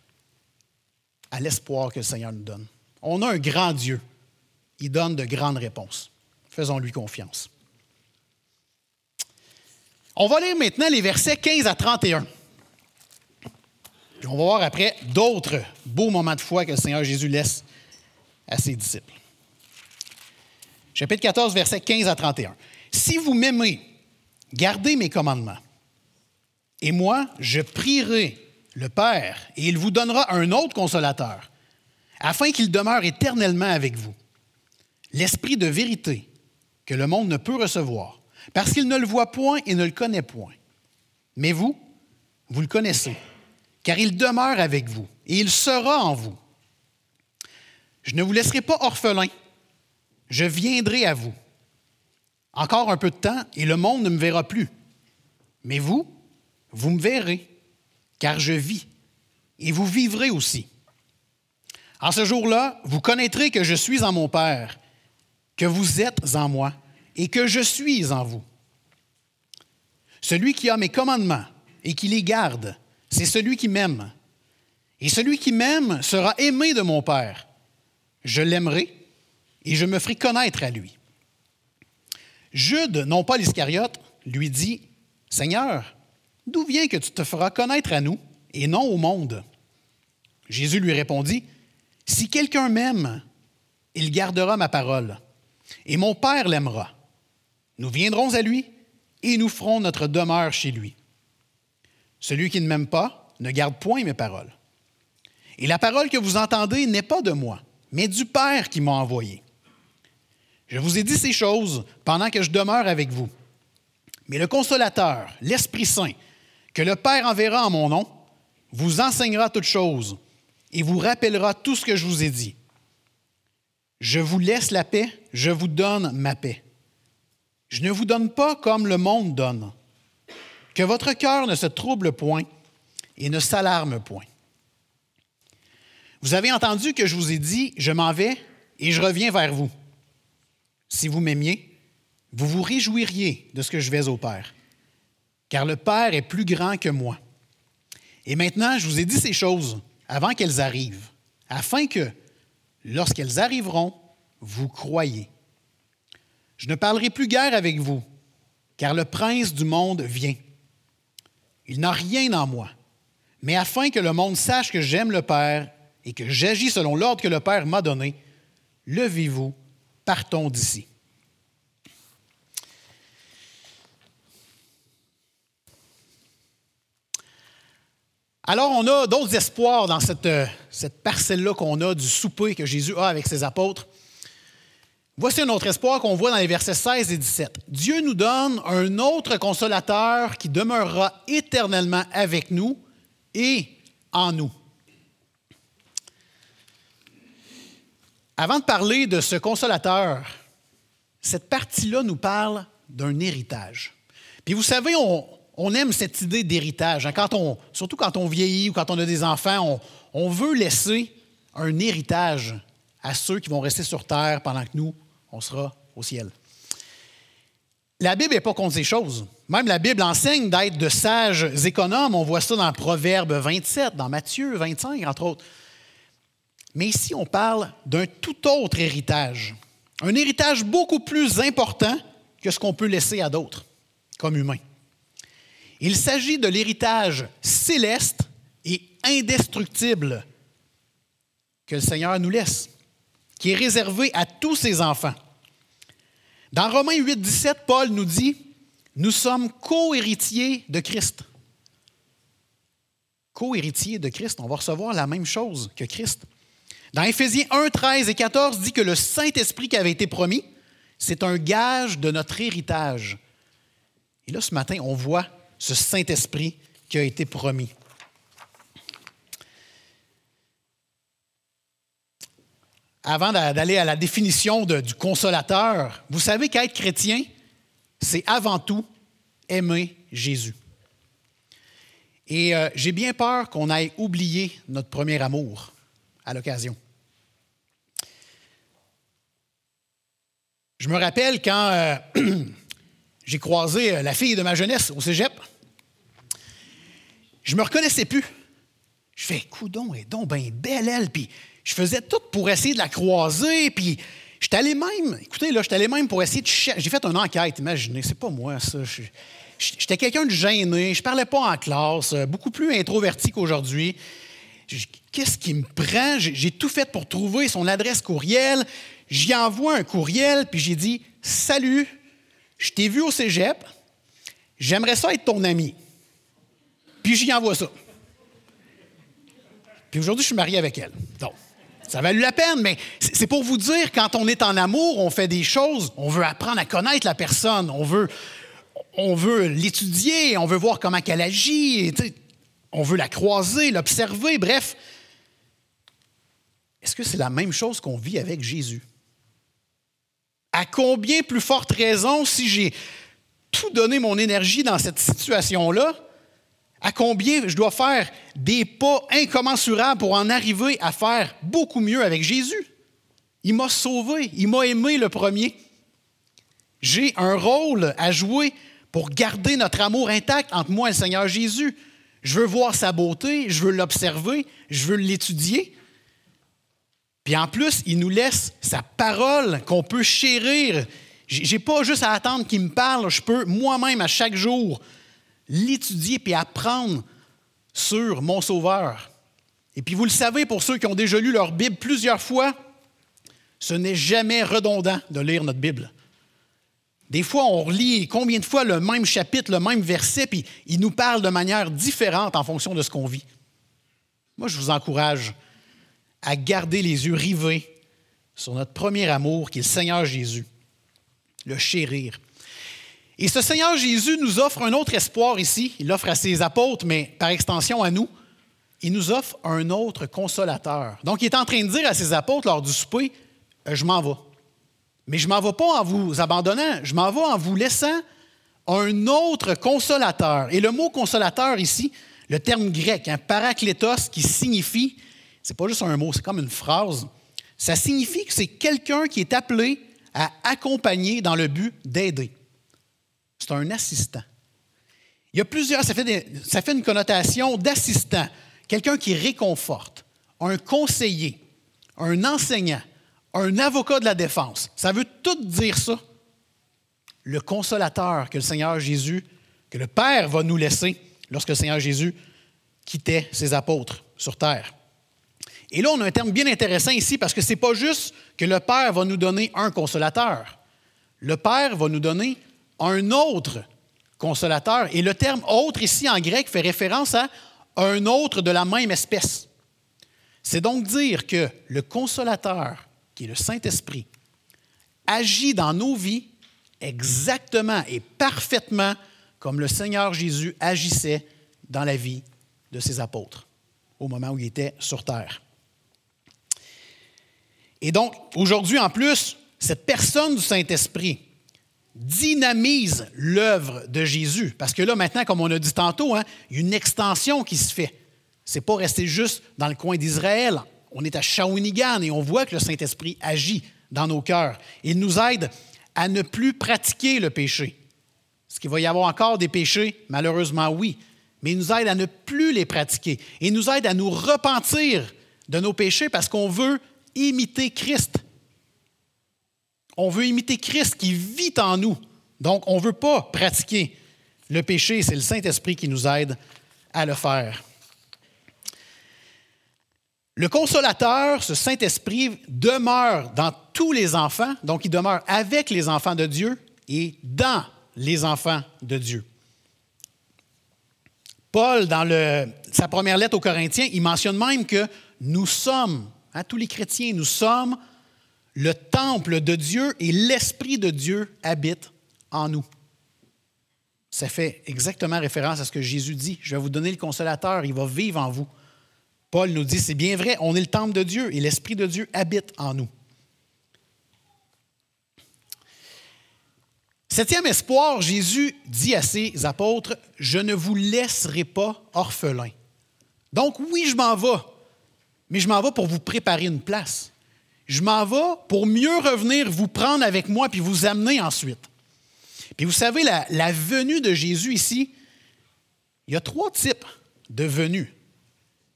à l'espoir que le Seigneur nous donne. On a un grand Dieu. Il donne de grandes réponses. Faisons-lui confiance. On va lire maintenant les versets 15 à 31. Puis on va voir après d'autres beaux moments de foi que le Seigneur Jésus laisse à ses disciples. Chapitre 14, versets 15 à 31. Si vous m'aimez, gardez mes commandements. Et moi, je prierai le Père, et il vous donnera un autre consolateur, afin qu'il demeure éternellement avec vous. L'Esprit de vérité que le monde ne peut recevoir parce qu'il ne le voit point et ne le connaît point. Mais vous, vous le connaissez, car il demeure avec vous et il sera en vous. Je ne vous laisserai pas orphelin, je viendrai à vous. Encore un peu de temps et le monde ne me verra plus. Mais vous, vous me verrez, car je vis, et vous vivrez aussi. En ce jour-là, vous connaîtrez que je suis en mon Père, que vous êtes en moi et que je suis en vous. Celui qui a mes commandements et qui les garde, c'est celui qui m'aime. Et celui qui m'aime sera aimé de mon Père. Je l'aimerai et je me ferai connaître à lui. Jude, non pas l'Iscariote, lui dit, Seigneur, d'où vient que tu te feras connaître à nous et non au monde? Jésus lui répondit, Si quelqu'un m'aime, il gardera ma parole, et mon Père l'aimera. Nous viendrons à lui et nous ferons notre demeure chez lui. Celui qui ne m'aime pas ne garde point mes paroles. Et la parole que vous entendez n'est pas de moi, mais du Père qui m'a envoyé. Je vous ai dit ces choses pendant que je demeure avec vous. Mais le consolateur, l'Esprit Saint, que le Père enverra en mon nom, vous enseignera toutes choses et vous rappellera tout ce que je vous ai dit. Je vous laisse la paix, je vous donne ma paix. Je ne vous donne pas comme le monde donne. Que votre cœur ne se trouble point et ne s'alarme point. Vous avez entendu que je vous ai dit, je m'en vais et je reviens vers vous. Si vous m'aimiez, vous vous réjouiriez de ce que je vais au Père, car le Père est plus grand que moi. Et maintenant, je vous ai dit ces choses avant qu'elles arrivent, afin que, lorsqu'elles arriveront, vous croyez. Je ne parlerai plus guère avec vous, car le prince du monde vient. Il n'a rien en moi, mais afin que le monde sache que j'aime le Père et que j'agis selon l'ordre que le Père m'a donné, levez-vous, partons d'ici. Alors, on a d'autres espoirs dans cette, euh, cette parcelle-là qu'on a du souper que Jésus a avec ses apôtres. Voici un autre espoir qu'on voit dans les versets 16 et 17. Dieu nous donne un autre consolateur qui demeurera éternellement avec nous et en nous. Avant de parler de ce consolateur, cette partie-là nous parle d'un héritage. Puis vous savez, on, aime cette idée d'héritage. Hein. Surtout quand on vieillit ou quand on a des enfants, on, veut laisser un héritage à ceux qui vont rester sur terre pendant que nous, on sera au ciel. La Bible n'est pas contre ces choses. Même la Bible enseigne d'être de sages économes. On voit ça dans Proverbe 27, dans Matthieu 25, entre autres. Mais ici, on parle d'un tout autre héritage. Un héritage beaucoup plus important que ce qu'on peut laisser à d'autres, comme humains. Il s'agit de l'héritage céleste et indestructible que le Seigneur nous laisse, qui est réservé à tous ses enfants. Dans Romains 8, 17, Paul nous dit Nous sommes co-héritiers de Christ. Co-héritiers de Christ, on va recevoir la même chose que Christ. Dans Éphésiens 1, 13 et 14, dit que le Saint-Esprit qui avait été promis, c'est un gage de notre héritage. Et là, ce matin, on voit ce Saint-Esprit qui a été promis. Avant d'aller à la définition du consolateur, vous savez qu'être chrétien, c'est avant tout aimer Jésus. Et euh, j'ai bien peur qu'on aille oublier notre premier amour à l'occasion. Je me rappelle quand euh, j'ai croisé euh, la fille de ma jeunesse au cégep. Je me reconnaissais plus. Je fais, coudon, elle est donc bien belle, elle. Puis je faisais tout pour essayer de la croiser. Puis j'étais allé même, écoutez, là, j'étais allé même pour essayer de J'ai fait une enquête, imaginez, c'est pas moi, ça. J'étais quelqu'un de gêné, je parlais pas en classe, euh, beaucoup plus introverti qu'aujourd'hui. Qu'est-ce qui me prend? J'ai tout fait pour trouver son adresse courriel. J'y envoie un courriel, puis j'ai dit Salut, je t'ai vu au cégep, j'aimerais ça être ton ami. Puis j'y envoie ça. Puis aujourd'hui, je suis marié avec elle. Donc, ça valu la peine, mais c'est pour vous dire, quand on est en amour, on fait des choses, on veut apprendre à connaître la personne, on veut, on veut l'étudier, on veut voir comment elle agit, on veut la croiser, l'observer, bref. Est-ce que c'est la même chose qu'on vit avec Jésus? À combien plus forte raison, si j'ai tout donné mon énergie dans cette situation-là, à combien je dois faire des pas incommensurables pour en arriver à faire beaucoup mieux avec Jésus? Il m'a sauvé, il m'a aimé le premier. J'ai un rôle à jouer pour garder notre amour intact entre moi et le Seigneur Jésus. Je veux voir sa beauté, je veux l'observer, je veux l'étudier. Puis en plus, il nous laisse sa parole qu'on peut chérir. J'ai pas juste à attendre qu'il me parle, je peux moi-même à chaque jour l'étudier puis apprendre sur mon Sauveur. Et puis vous le savez, pour ceux qui ont déjà lu leur Bible plusieurs fois, ce n'est jamais redondant de lire notre Bible. Des fois, on relit combien de fois le même chapitre, le même verset, puis il nous parle de manière différente en fonction de ce qu'on vit. Moi, je vous encourage à garder les yeux rivés sur notre premier amour, qui est le Seigneur Jésus, le chérir. Et ce Seigneur Jésus nous offre un autre espoir ici. Il l'offre à ses apôtres, mais par extension à nous. Il nous offre un autre consolateur. Donc, il est en train de dire à ses apôtres lors du souper, euh, je m'en vais. Mais je ne m'en vais pas en vous abandonnant, je m'en vais en vous laissant un autre consolateur. Et le mot consolateur ici, le terme grec, un hein, qui signifie, c'est pas juste un mot, c'est comme une phrase, ça signifie que c'est quelqu'un qui est appelé à accompagner dans le but d'aider. C'est un assistant. Il y a plusieurs, ça fait, une connotation d'assistant, quelqu'un qui réconforte, un conseiller, un enseignant, un avocat de la défense. Ça veut tout dire ça. Le consolateur que le Seigneur Jésus, que le Père va nous laisser lorsque le Seigneur Jésus quittait ses apôtres sur terre. Et là, on a un terme bien intéressant ici parce que ce n'est pas juste que le Père va nous donner un consolateur. Le Père va nous donner un autre consolateur. Et le terme autre ici en grec fait référence à un autre de la même espèce. C'est donc dire que le consolateur qui est le Saint-Esprit, agit dans nos vies exactement et parfaitement comme le Seigneur Jésus agissait dans la vie de ses apôtres au moment où il était sur terre. Et donc, aujourd'hui, en plus, cette personne du Saint-Esprit dynamise l'œuvre de Jésus. Parce que là, maintenant, comme on a dit tantôt, hein, il y a une extension qui se fait. Ce n'est pas rester juste dans le coin d'Israël, on est à Shawinigan et on voit que le Saint-Esprit agit dans nos cœurs. Il nous aide à ne plus pratiquer le péché. Est-ce qu'il va y avoir encore des péchés? Malheureusement, oui. Mais il nous aide à ne plus les pratiquer. Il nous aide à nous repentir de nos péchés parce qu'on veut imiter Christ. On veut imiter Christ qui vit en nous. Donc, on ne veut pas pratiquer le péché. C'est le Saint-Esprit qui nous aide à le faire. Le consolateur, ce Saint-Esprit, demeure dans tous les enfants, donc il demeure avec les enfants de Dieu et dans les enfants de Dieu. Paul, dans sa première lettre aux Corinthiens, il mentionne même que nous sommes, hein, tous les chrétiens, nous sommes le temple de Dieu et l'Esprit de Dieu habite en nous. Ça fait exactement référence à ce que Jésus dit. Je vais vous donner le consolateur, il va vivre en vous. Paul nous dit, c'est bien vrai, on est le temple de Dieu et l'Esprit de Dieu habite en nous. Septième espoir, Jésus dit à ses apôtres, je ne vous laisserai pas orphelin. Donc oui, je m'en vais, mais je m'en vais pour vous préparer une place. Je m'en vais pour mieux revenir vous prendre avec moi puis vous amener ensuite. Puis vous savez, la, venue de Jésus ici, il y a trois types de venues.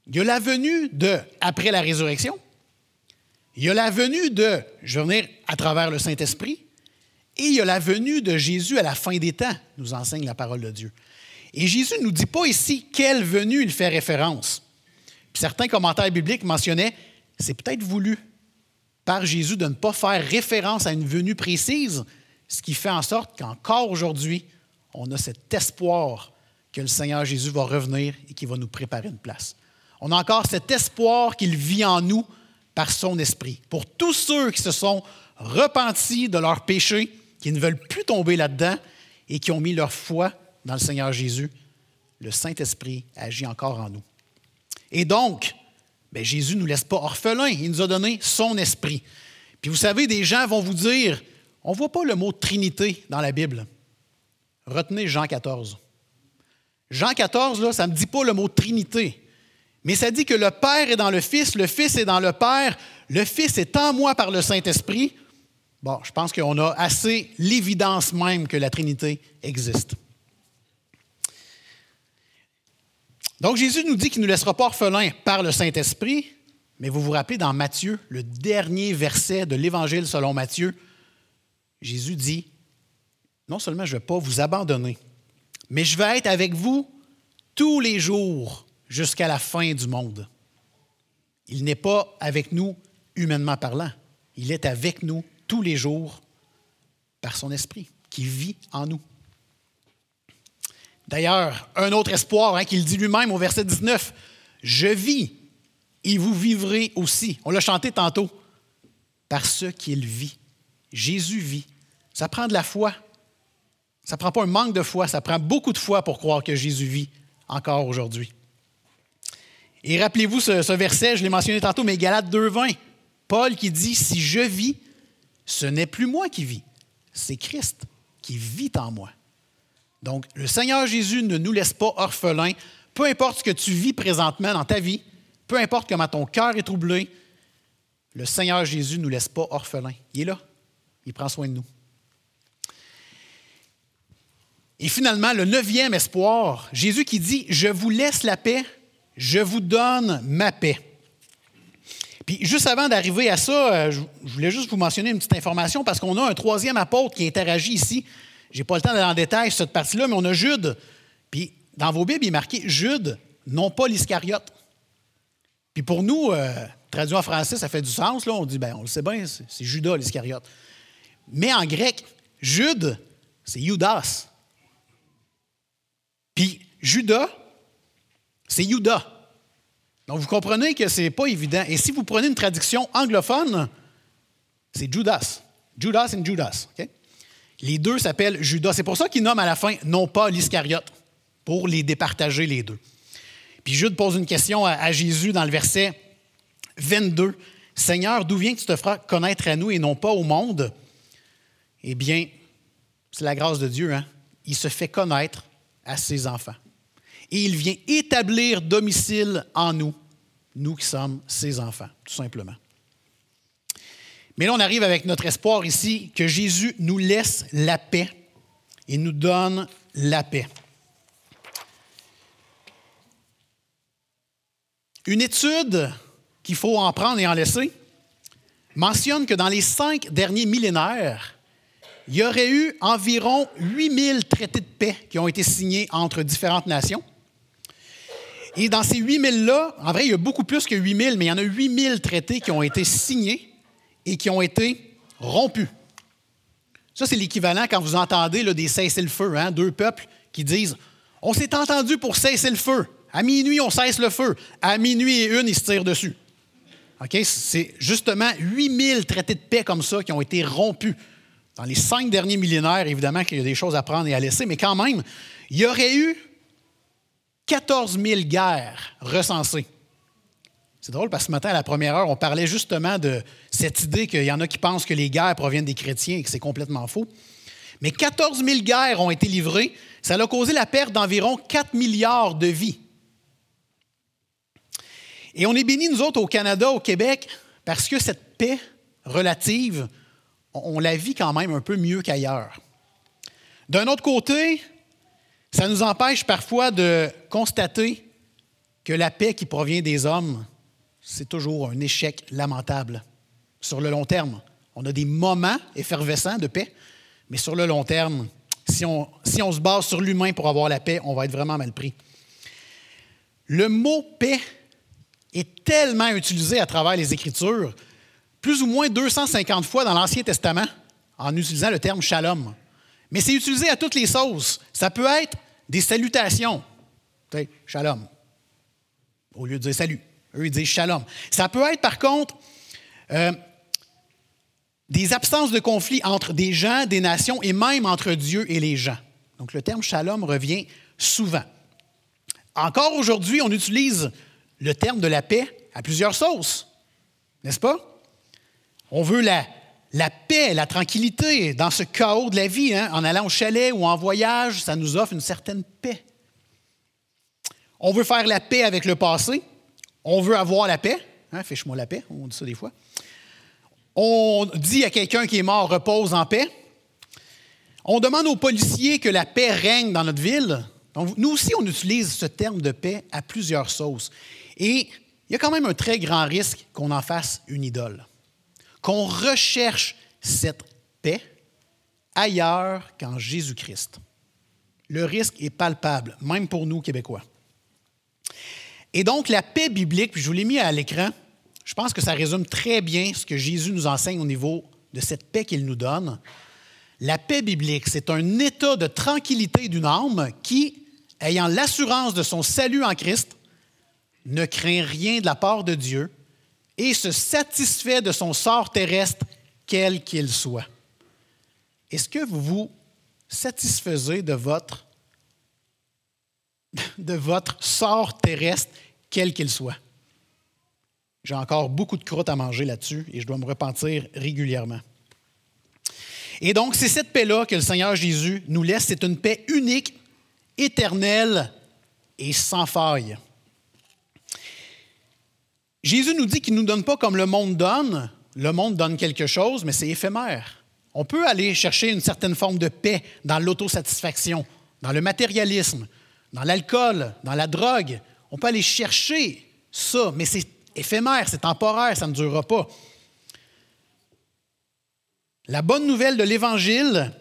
Il y a la venue de après la résurrection. Il y a la venue de je vais venir à travers le Saint-Esprit. Et il y a la venue de Jésus à la fin des temps, nous enseigne la parole de Dieu. Et Jésus ne nous dit pas ici quelle venue il fait référence. certains commentaires bibliques mentionnaient c'est peut-être voulu par Jésus de ne pas faire référence à une venue précise, ce qui fait en sorte qu'encore aujourd'hui, on a cet espoir que le Seigneur Jésus va revenir et qu'il va nous préparer une place on a encore cet espoir qu'il vit en nous par son esprit. Pour tous ceux qui se sont repentis de leurs péchés, qui ne veulent plus tomber là-dedans et qui ont mis leur foi dans le Seigneur Jésus, le Saint-Esprit agit encore en nous. Et donc, ben, Jésus ne nous laisse pas orphelins, il nous a donné son esprit. Puis vous savez, des gens vont vous dire, on ne voit pas le mot Trinité dans la Bible. Retenez Jean 14. Jean 14, là, ça ne me dit pas le mot Trinité. Mais ça dit que le Père est dans le Fils, le Fils est dans le Père, le Fils est en moi par le Saint-Esprit. Bon, je pense qu'on a assez l'évidence même que la Trinité existe. Donc Jésus nous dit qu'il ne nous laissera pas orphelins par le Saint-Esprit, mais vous vous rappelez dans Matthieu, le dernier verset de l'Évangile selon Matthieu, Jésus dit, non seulement je ne vais pas vous abandonner, mais je vais être avec vous tous les jours jusqu'à la fin du monde. Il n'est pas avec nous humainement parlant, il est avec nous tous les jours par son esprit qui vit en nous. D'ailleurs, un autre espoir hein, qu'il dit lui-même au verset 19, Je vis et vous vivrez aussi. On l'a chanté tantôt, parce qu'il vit. Jésus vit. Ça prend de la foi. Ça ne prend pas un manque de foi, ça prend beaucoup de foi pour croire que Jésus vit encore aujourd'hui. Et rappelez-vous ce, verset, je l'ai mentionné tantôt, mais Galates 2.20, Paul qui dit, si je vis, ce n'est plus moi qui vis, c'est Christ qui vit en moi. Donc, le Seigneur Jésus ne nous laisse pas orphelins, peu importe ce que tu vis présentement dans ta vie, peu importe comment ton cœur est troublé, le Seigneur Jésus ne nous laisse pas orphelins. Il est là, il prend soin de nous. Et finalement, le neuvième espoir, Jésus qui dit, je vous laisse la paix, je vous donne ma paix. Puis juste avant d'arriver à ça, euh, je voulais juste vous mentionner une petite information parce qu'on a un troisième apôtre qui interagit ici. Je n'ai pas le temps d'aller en détail sur cette partie-là, mais on a Jude. Puis dans vos Bibles, il est marqué Jude, non pas l'Iscariote. Puis pour nous, euh, traduit en français, ça fait du sens. Là. On dit, ben, on le sait bien, c'est Judas l'Iscariote. Mais en grec, Jude, c'est Judas. Puis Judas, c'est Judas. Donc vous comprenez que ce n'est pas évident. Et si vous prenez une traduction anglophone, c'est Judas. Judas et Judas. Les deux s'appellent Judas. C'est pour ça qu'il nomme à la fin non pas l'Iscariote, pour les départager les deux. Puis Jude pose une question à, Jésus dans le verset 22. Seigneur, d'où vient que tu te feras connaître à nous et non pas au monde? Eh bien, c'est la grâce de Dieu. Hein? Il se fait connaître à ses enfants. Et il vient établir domicile en nous, nous qui sommes ses enfants, tout simplement. Mais là, on arrive avec notre espoir ici que Jésus nous laisse la paix et nous donne la paix. Une étude qu'il faut en prendre et en laisser mentionne que dans les cinq derniers millénaires, il y aurait eu environ 8000 traités de paix qui ont été signés entre différentes nations. Et dans ces 8000-là, en vrai, il y a beaucoup plus que 8000, mais il y en a 8000 traités qui ont été signés et qui ont été rompus. Ça, c'est l'équivalent quand vous entendez là, des cessez-le-feu, hein, deux peuples qui disent On s'est entendu pour cesser le feu. À minuit, on cesse le feu. À minuit et une, ils se tirent dessus. C'est justement 8000 traités de paix comme ça qui ont été rompus. Dans les cinq derniers millénaires, évidemment qu'il y a des choses à prendre et à laisser, mais quand même, il y aurait eu 14 000 guerres recensées. C'est drôle parce que ce matin, à la première heure, on parlait justement de cette idée qu'il y en a qui pensent que les guerres proviennent des chrétiens et que c'est complètement faux. Mais 14 000 guerres ont été livrées. Ça a causé la perte d'environ 4 milliards de vies. Et on est bénis, nous autres, au Canada, au Québec, parce que cette paix relative, on la vit quand même un peu mieux qu'ailleurs. D'un autre côté, ça nous empêche parfois de constater que la paix qui provient des hommes, c'est toujours un échec lamentable sur le long terme. On a des moments effervescents de paix, mais sur le long terme, si on, se base sur l'humain pour avoir la paix, on va être vraiment mal pris. Le mot paix est tellement utilisé à travers les Écritures plus ou moins 250 fois dans l'Ancien Testament en utilisant le terme shalom. Mais c'est utilisé à toutes les sauces. Ça peut être des salutations. shalom. Au lieu de dire salut. Eux, ils disent shalom. Ça peut être, par contre, euh, des absences de conflit entre des gens, des nations et même entre Dieu et les gens. Donc, le terme shalom revient souvent. Encore aujourd'hui, on utilise le terme de la paix à plusieurs sauces, n'est-ce pas? On veut la, la paix, la tranquillité dans ce chaos de la vie. Hein. En allant au chalet ou en voyage, ça nous offre une certaine paix. On veut faire la paix avec le passé. On veut avoir la paix. Hein, Fiche-moi la paix, on dit ça des fois. On dit à quelqu'un qui est mort repose en paix. On demande aux policiers que la paix règne dans notre ville. Nous aussi, on utilise ce terme de paix à plusieurs sauces. Et il y a quand même un très grand risque qu'on en fasse une idole, qu'on recherche cette paix ailleurs qu'en Jésus-Christ. Le risque est palpable, même pour nous, Québécois. Et donc, la paix biblique, puis je vous l'ai mis à l'écran, je pense que ça résume très bien ce que Jésus nous enseigne au niveau de cette paix qu'il nous donne. La paix biblique, c'est un état de tranquillité d'une âme qui, ayant l'assurance de son salut en Christ, ne craint rien de la part de Dieu et se satisfait de son sort terrestre, quel qu'il soit. Est-ce que vous vous satisfaisez de votre, de votre sort terrestre, quel qu'il soit? J'ai encore beaucoup de croûte à manger là-dessus et je dois me repentir régulièrement. Et donc, c'est cette paix-là que le Seigneur Jésus nous laisse. C'est une paix unique, éternelle et sans faille. Jésus nous dit qu'il ne nous donne pas comme le monde donne. Le monde donne quelque chose, mais c'est éphémère. On peut aller chercher une certaine forme de paix dans l'autosatisfaction, dans le matérialisme, dans l'alcool, dans la drogue. On peut aller chercher ça, mais c'est éphémère, c'est temporaire, ça ne durera pas. La bonne nouvelle de l'Évangile,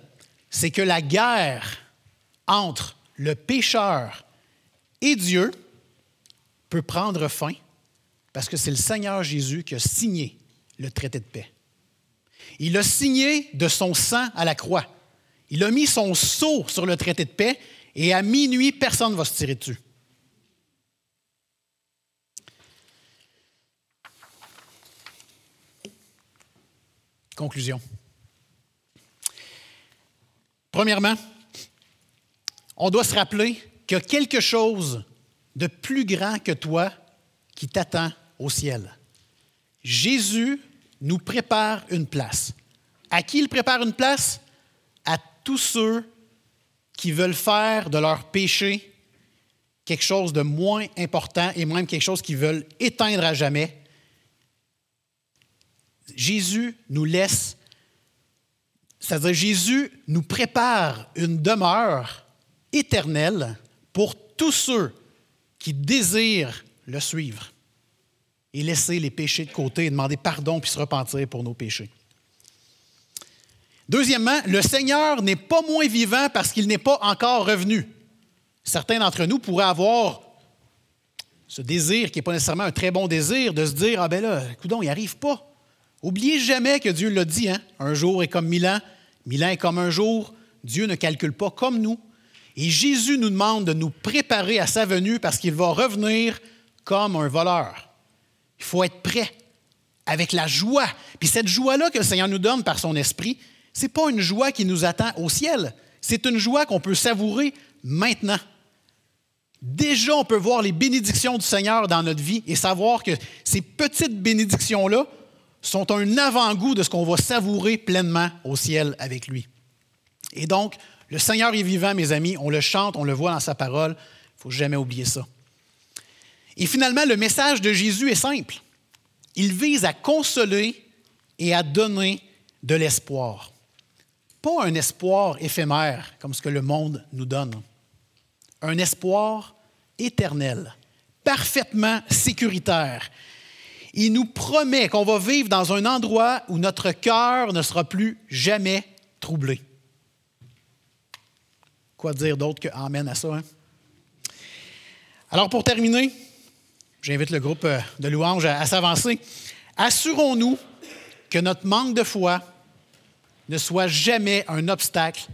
c'est que la guerre entre le pécheur et Dieu peut prendre fin parce que c'est le Seigneur Jésus qui a signé le traité de paix. Il a signé de son sang à la croix. Il a mis son sceau sur le traité de paix et à minuit, personne ne va se tirer dessus. Conclusion. Premièrement, on doit se rappeler qu'il y a quelque chose de plus grand que toi qui t'attend au ciel. Jésus nous prépare une place. À qui il prépare une place? À tous ceux qui veulent faire de leur péché quelque chose de moins important et même quelque chose qu'ils veulent éteindre à jamais Jésus nous laisse, c'est-à-dire Jésus nous prépare une demeure éternelle pour tous ceux qui désirent le suivre et laisser les péchés de côté et demander pardon puis se repentir pour nos péchés. Deuxièmement, le Seigneur n'est pas moins vivant parce qu'il n'est pas encore revenu. Certains d'entre nous pourraient avoir ce désir, qui n'est pas nécessairement un très bon désir, de se dire Ah ben là, coudon, il arrive pas. Oubliez jamais que Dieu l'a dit, hein? un jour est comme mille ans, mille ans est comme un jour. Dieu ne calcule pas comme nous. Et Jésus nous demande de nous préparer à sa venue parce qu'il va revenir comme un voleur. Il faut être prêt avec la joie. Puis cette joie-là que le Seigneur nous donne par son esprit, ce n'est pas une joie qui nous attend au ciel. C'est une joie qu'on peut savourer maintenant. Déjà, on peut voir les bénédictions du Seigneur dans notre vie et savoir que ces petites bénédictions-là sont un avant-goût de ce qu'on va savourer pleinement au ciel avec lui. Et donc, le Seigneur est vivant, mes amis, on le chante, on le voit dans sa parole, il ne faut jamais oublier ça. Et finalement, le message de Jésus est simple. Il vise à consoler et à donner de l'espoir. Pas un espoir éphémère comme ce que le monde nous donne. Un espoir éternel, parfaitement sécuritaire, il nous promet qu'on va vivre dans un endroit où notre cœur ne sera plus jamais troublé. Quoi dire d'autre que Amen à ça? Hein? Alors pour terminer, j'invite le groupe euh, de louanges à, à s'avancer. Assurons-nous que notre manque de foi ne soit jamais un obstacle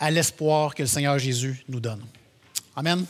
à l'espoir que le Seigneur Jésus nous donne. Amen.